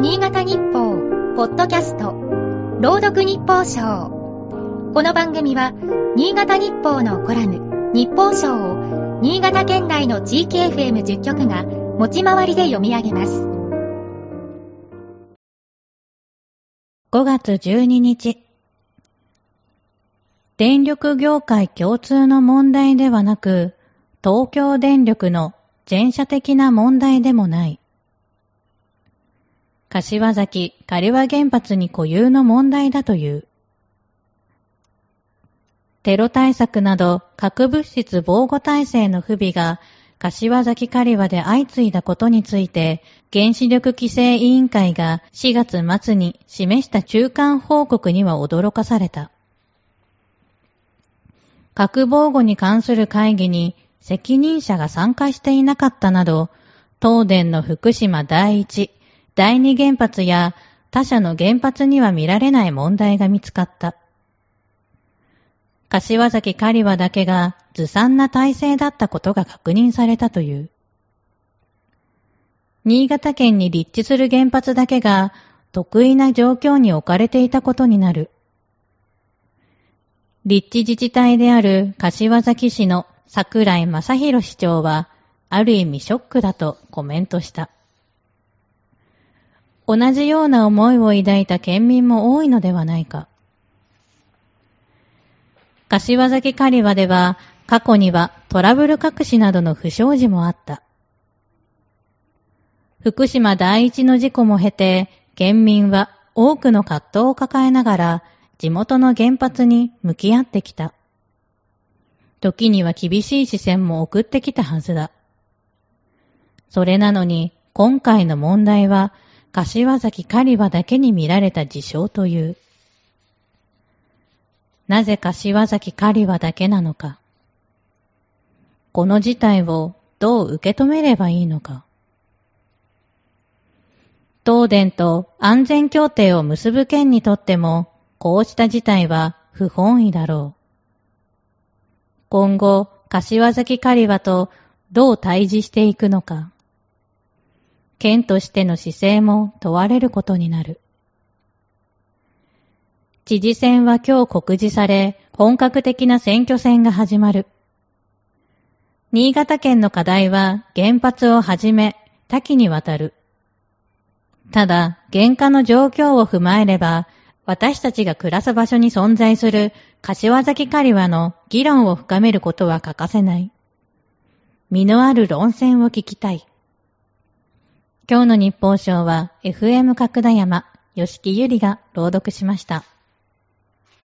新潟日報、ポッドキャスト、朗読日報賞。この番組は、新潟日報のコラム、日報賞を、新潟県内の地域 FM10 局が、持ち回りで読み上げます。5月12日、電力業界共通の問題ではなく、東京電力の全社的な問題でもない。柏崎刈羽原発に固有の問題だという。テロ対策など核物質防護体制の不備が柏崎刈羽で相次いだことについて原子力規制委員会が4月末に示した中間報告には驚かされた。核防護に関する会議に責任者が参加していなかったなど、東電の福島第一、第二原発や他社の原発には見られない問題が見つかった。柏崎刈羽だけがずさんな体制だったことが確認されたという。新潟県に立地する原発だけが得意な状況に置かれていたことになる。立地自治体である柏崎市の桜井正宏市長は、ある意味ショックだとコメントした。同じような思いを抱いた県民も多いのではないか。柏崎刈羽では、過去にはトラブル隠しなどの不祥事もあった。福島第一の事故も経て、県民は多くの葛藤を抱えながら、地元の原発に向き合ってきた。時には厳しい視線も送ってきたはずだ。それなのに、今回の問題は、柏崎刈羽だけに見られた事象という。なぜ柏崎刈羽だけなのか。この事態をどう受け止めればいいのか。東電と安全協定を結ぶ県にとっても、こうした事態は不本意だろう。今後、柏崎刈羽とどう対峙していくのか。県としての姿勢も問われることになる。知事選は今日告示され、本格的な選挙戦が始まる。新潟県の課題は原発をはじめ多岐にわたる。ただ、原価の状況を踏まえれば、私たちが暮らす場所に存在する柏崎刈羽の議論を深めることは欠かせない。身のある論戦を聞きたい。今日の日報賞は FM 角田山、吉木ゆりが朗読しました。